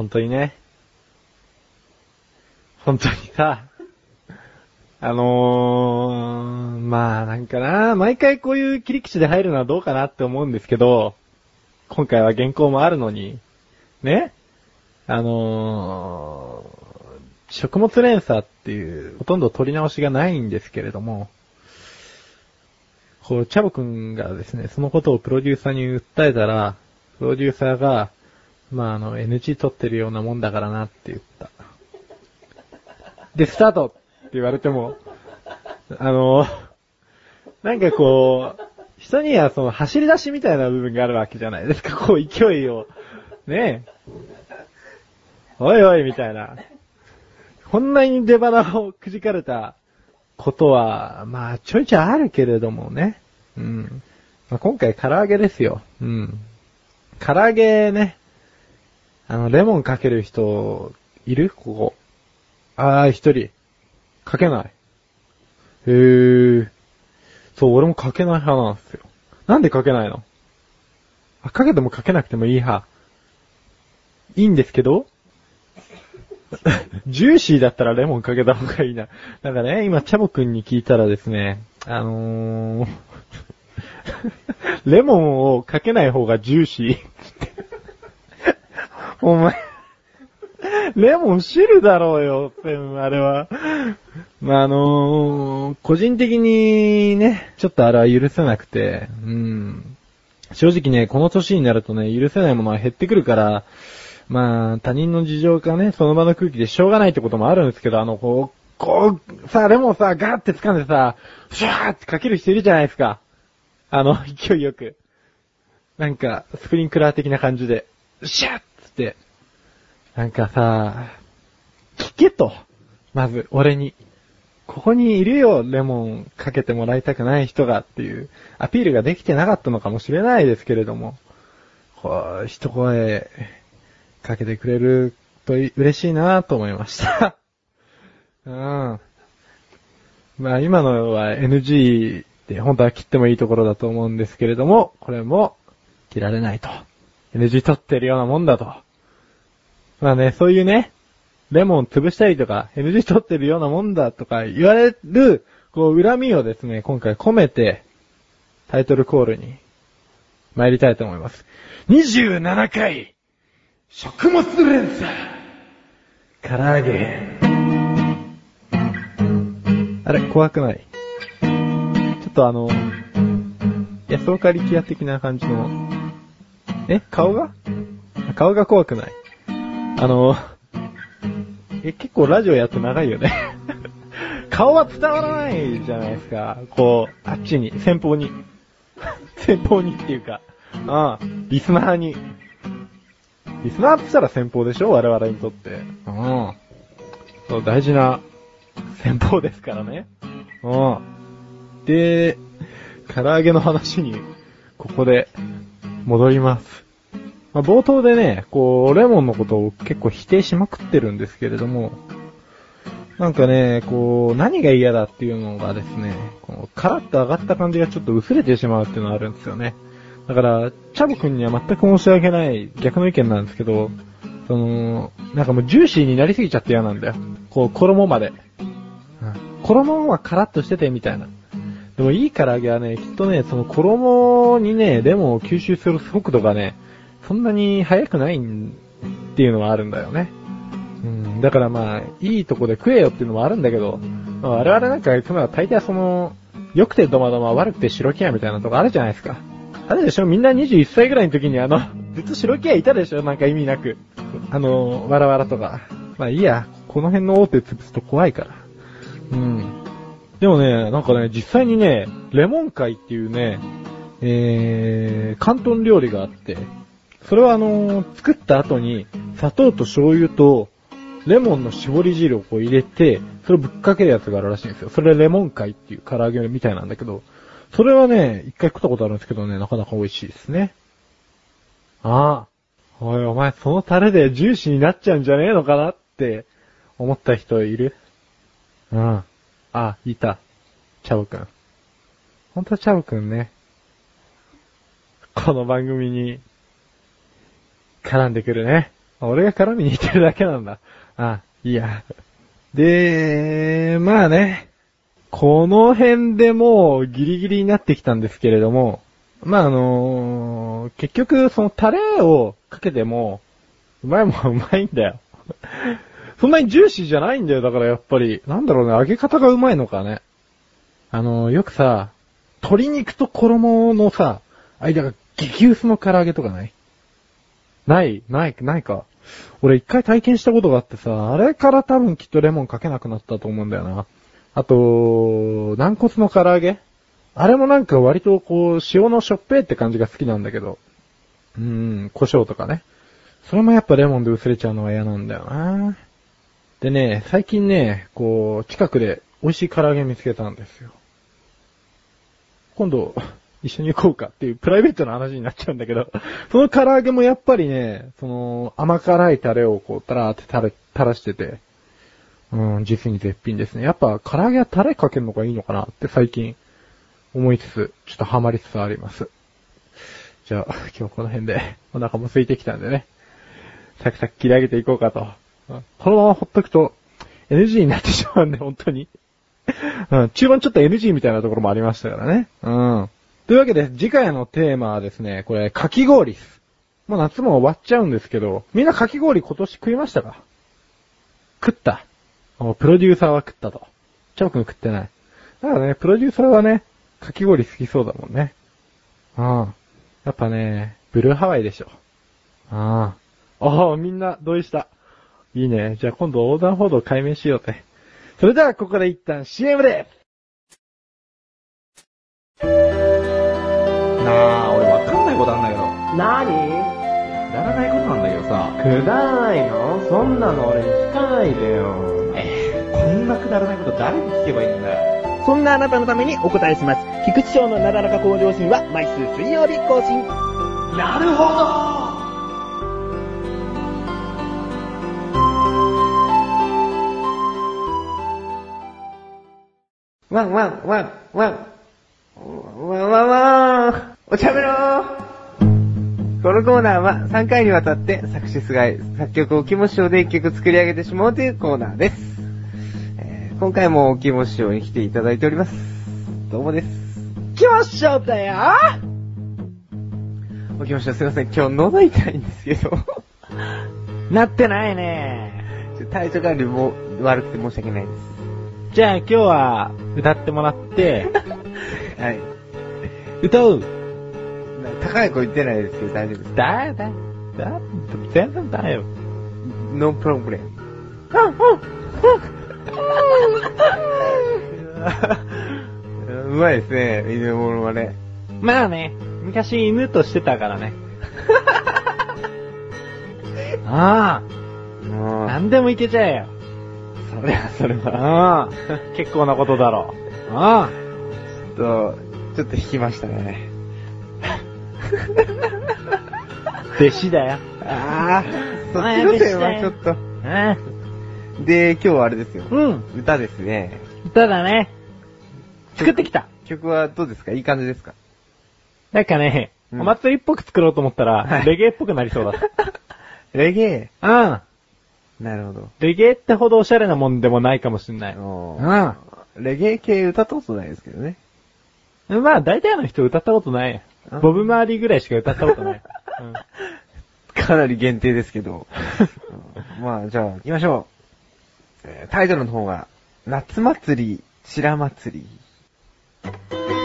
本当にね。本当にさ、あのー、まあなんかな、毎回こういう切り口で入るのはどうかなって思うんですけど、今回は原稿もあるのに、ね。あのー、食物連鎖っていう、ほとんど取り直しがないんですけれども、こう、チャボくんがですね、そのことをプロデューサーに訴えたら、プロデューサーが、まあ、あの、NG 取ってるようなもんだからなって言った。で、スタートって言われても、あの、なんかこう、人にはその走り出しみたいな部分があるわけじゃないですか、こう勢いを。ねえ。おいおいみたいな。こんなに出花をくじかれたことは、まあちょいちょいあるけれどもね。うん。まあ、今回唐揚げですよ。うん。唐揚げね。あの、レモンかける人、いる？ここ。あー、一人。かけない。へー。そう、俺もかけない派なんですよ。なんでかけないの？あ、かけてもかけなくてもいい派。いいんですけど？ジューシーだったらレモンかけた方がいいな。なんかね、今、チャボくんに聞いたらですね、あのー、レモンをかけない方がジューシーって。お前、レモン汁だろうよ、ってあれは。まあ、あのー個人的にね、ちょっとあれは許せなくて、うん。正直ね、この年になるとね、許せないものは減ってくるから、まあ、他人の事情かね、その場の空気でしょうがないってこともあるんですけど、あの、こう、こう、さ、レモンさ、ガーって掴んでさ、シャーってかける人いるじゃないですか。あの、勢いよく。なんか、スプリンクラー的な感じで、シャーって、なんかさ、聞けと。まず、俺に。ここにいるよ、レモンかけてもらいたくない人がっていう、アピールができてなかったのかもしれないですけれども、こう、一声、かけてくれると嬉しいなと思いました。うん。まあ今のは NG で本当は切ってもいいところだと思うんですけれども、これも切られないと。NG 取ってるようなもんだと。まあね、そういうね、レモン潰したりとか、NG 取ってるようなもんだとか言われる、こう、恨みをですね、今回込めて、タイトルコールに、参りたいと思います。27回食物連鎖唐揚げ。あれ、怖くない？ちょっとあの、安岡力也的な感じの、え？顔が？顔が怖くない？あの、え、結構ラジオやって長いよね。顔は伝わらないじゃないですか。こう、あっちに、先方に。先方にっていうか、ああ、リスナーに。リスナーって言ったら先方でしょ？我々にとって。うん。そう、大事な先方ですからね。うん。で、唐揚げの話に、ここで、戻ります。まあ、冒頭でね、こう、レモンのことを結構否定しまくってるんですけれども、なんかね、こう、何が嫌だっていうのがですね、このカラッと上がった感じがちょっと薄れてしまうっていうのがあるんですよね。だから、チャボくんには全く申し訳ない逆の意見なんですけど、その、なんかもうジューシーになりすぎちゃって嫌なんだよ。こう、衣まで。うん衣はカラッとしててみたいな。でもいい唐揚げはね、きっとね、その衣にね、レモンを吸収する速度がね、そんなに速くないっていうのはあるんだよね。うん、だからまあ、いいとこで食えよっていうのもあるんだけど、まあ、我々なんか行くのは大体その、良くてドマドマ悪くて白木屋みたいなとこあるじゃないですか。あるでしょ？みんな21歳ぐらいの時にあの、ずっと白木屋いたでしょ？なんか意味なく。あの、わらわらとか。まあいいや、この辺の大手潰すと怖いから。うん。でもね、なんかね、実際にね、レモン会っていうね、えー、関東料理があって、それはあのー作った後に、砂糖と醤油と、レモンの絞り汁をこう入れて、それをぶっかけるやつがあるらしいんですよ。それレモン会っていう唐揚げみたいなんだけど、それはね、一回食ったことあるんですけどね、なかなか美味しいですね。ああ。おい、お前そのタレでジューシーになっちゃうんじゃねえのかなって思った人いる？うん。あ、いた。チャボくん。ほんとチャボくんね。この番組に絡んでくるね。俺が絡みに行ってるだけなんだ。あ、いいや。で、まあね。この辺でもうギリギリになってきたんですけれども、まああのー結局そのタレをかけても、うまいもんはうまいんだよ。そんなにジューシーじゃないんだよ、だからやっぱり。なんだろうね、揚げ方がうまいのかね。あのーよくさ、鶏肉と衣のさ、間が激薄の唐揚げとかない？ないない、ないか。俺一回体験したことがあってさ、あれから多分きっとレモンかけなくなったと思うんだよな。あと、軟骨の唐揚げあれもなんか割とこう、塩のしょっぺーって感じが好きなんだけど。うーん、胡椒とかね。それもやっぱレモンで薄れちゃうのは嫌なんだよな。でね、最近ね、こう、近くで美味しい唐揚げ見つけたんですよ。今度、一緒に行こうかっていうプライベートな話になっちゃうんだけど、その唐揚げもやっぱりね、その、甘辛いタレをこう、たらーって垂れ、垂らしてて、うん、実に絶品ですね。やっぱ唐揚げはタレかけるのがいいのかなって最近思いつつ、ちょっとハマりつつあります。じゃあ、今日この辺で お腹も空いてきたんでね、サクサク切り上げていこうかと。このままほっとくと NG になってしまうんで、本当に。うん、中盤ちょっと NG みたいなところもありましたからね。うん。というわけで、次回のテーマはですね、これ、かき氷っす。もう夏も終わっちゃうんですけど、みんなかき氷今年食いましたか？食った。プロデューサーは食ったと。チョー君食ってない。だからね、プロデューサーはね、かき氷好きそうだもんね。うん。やっぱね、ブルーハワイでしょ。ああ。ああ、みんな同意した。いいね。じゃあ今度横断歩道解明しようぜ。それではここで一旦 CM ですなあ、俺わかんないことあんだけど。なにくだらないことなんだけどさ。くだらないの？そんなの俺に聞かないでよ。えこんなくだらないこと誰に聞けばいいんだよ。そんなあなたのためにお答えします。菊池賞のなだらか向上心は毎週水曜日更新。なるほどワンワンワンワン。ワンワンワン。お茶めろこのコーナーは3回にわたって作詞すがい、作曲を木も師匠で一曲作り上げてしまおうというコーナーです。えー今回も木も師匠に来ていただいております。どうもです。木も師匠だよおきましょう、すいません。今日喉痛いんですけど。なってないね。ちょ体調管理も悪くて申し訳ないです。じゃあ今日は歌ってもらって、はい。歌う。高い声言ってないですけど大丈夫です。だよだよ。だ全然だよ。ノープロブレム。うまいですね、犬物はね。まあね、昔犬としてたからね。ああ、もう、なんでもいけちゃえよ。それはそれは。ああ、結構なことだろう。ああ、ちょっと、ちょっと引きましたね。弟子だよ。ああ、そっちの線はちょっと。あで、今日はあれですよあ。うん、歌ですね。歌だね。作ってきた。曲はどうですか？いい感じですか？なんかね、うんお祭りっぽく作ろうと思ったら、はいレゲエっぽくなりそうだった。レゲエ？うん。なるほど。レゲエってほどおしゃれなもんでもないかもしんない。おうーレゲエ系歌ったことないですけどね。ん。まあ、大体の人歌ったことない。うんボブ周りぐらいしか歌ったことない。かなり限定ですけど。うんまあ、じゃあ、行きましょう。えータイトルの方が、夏祭り、白祭り。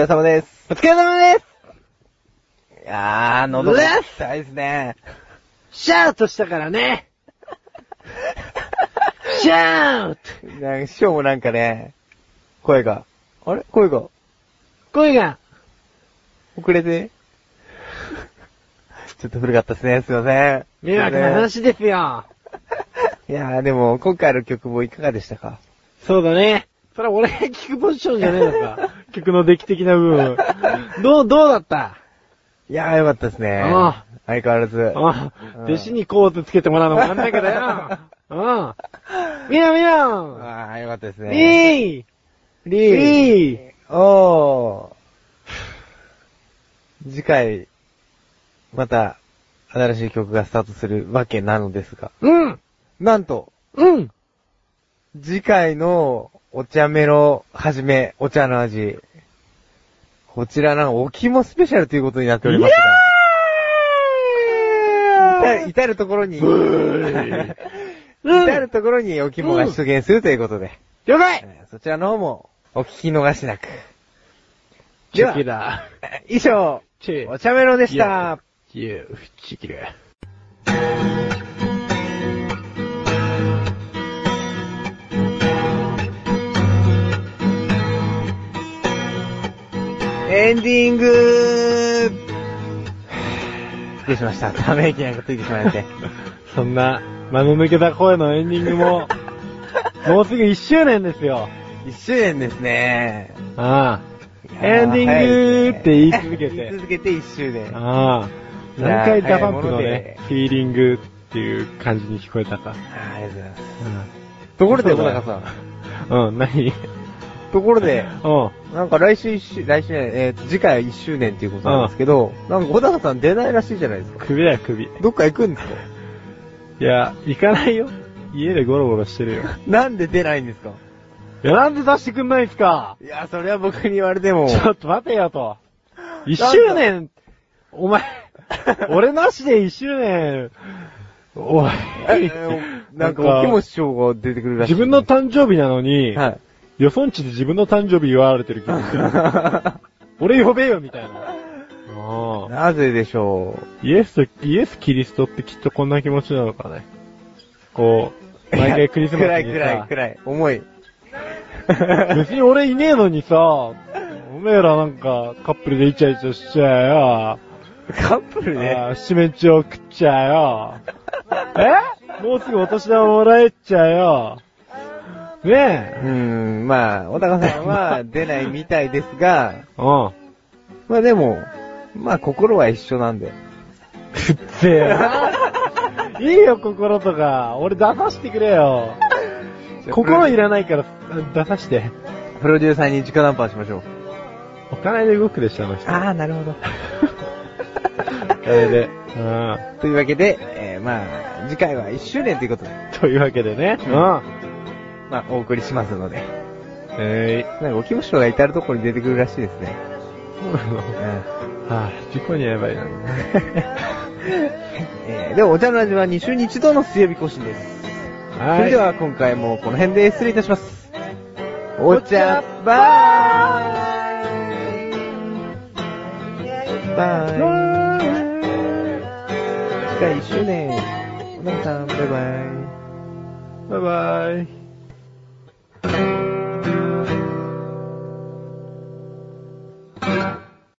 れ様です。お疲れ様ですいやー、喉が痛いですね。シャウトしたからね シャウトなんか師匠もなんかね、声が、あれ？声が、声が、遅れて。ちょっと古かったですね。すいません。迷惑な話ですよ。いやー、でも、今回の曲もいかがでしたか？そうだね。それは俺が聞くポジションじゃねえのか。曲の出来的な部分。どう、どうだった？いやー、よかったですね。あ相変わらず。あうん弟子にコートつけてもらうのもなんないからよ。うん。みなみなあー、よかったですね。リーリリーおー。次回、また、新しい曲がスタートするわけなのですが。うんなんと、うん次回のお茶メロはじめ、お茶の味。こちらなんか、お肝スペシャルということになっておりますが。至至るところに、至るところにお肝が出現するということで、了解えーそちらの方もお聞き逃しなく。チキだ。以上、お茶メロでした。チェキだ。エンディング失礼しました。ため息なんかついてしまいて。そんな、間の抜けた声のエンディングも、もうすぐ1周年ですよ。一周年ですね。あいあ。エンディングって言い続け言いて。続けて一周年。ああ。何回 DA PUMP のね、フィーリングっていう感じに聞こえたか。あありがとうございます。うところで、小そうだよ高さん。ん。うん、何？ところで、うん。なんか来週一周、来週ね、えーと、次回は一周年っていうことなんですけど、なんか小高さん出ないらしいじゃないですか。首だよ、首。いどっか行くんですか？や、行かないよ。家でゴロゴロしてるよ。なんで出ないんですか？いや、なんで出してくんないんすか？いや、それは僕に言われても。ちょっと待てよと。一周年、お前、俺なしで一周年、おいえーなんか、おきも師匠が出てくるらしい。自分の誕生日なのに、はい。よそんちで自分の誕生日言われてる気がする。俺呼べよ、みたいな。ああなぜでしょイエス、イエス・キリストってきっとこんな気持ちなのかね。こう、う。毎回クリスマスにさ暗い暗い暗い。重い。別に俺いねえのにさ、おめえらなんかカップルでイチャイチャしちゃえよ。カップルあね。ー七面鳥食っちゃえよ。え？もうすぐお年玉もらえちゃえよ。ねうーん、まあ、小高さんは出ないみたいですが、え。うん。まあでも、まあ心は一緒なんで。くっせえな。いいよ、心とか。俺出さしてくれよ。心いらないから出さして。プロデューサーに直談判しましょう。お金で動くでしょ、あの人。ああ、なるほど。お金で。うん。というわけで、えー、まあ、次回は1周年ということで、というわけでね。うん。まあ、お送りしますので。えなんか、おきもしろが至るところに出てくるらしいですね。ー、そうなの？うん。はぁ、事故に遭えばいいのに。えー、でも、お茶の味は2週に1度の水曜日更新です。はい。それでは、今回もこの辺で失礼いたします。お茶、バイバイ。次回1周年。おなかさん、バイバイ。バイバイ。Thank you.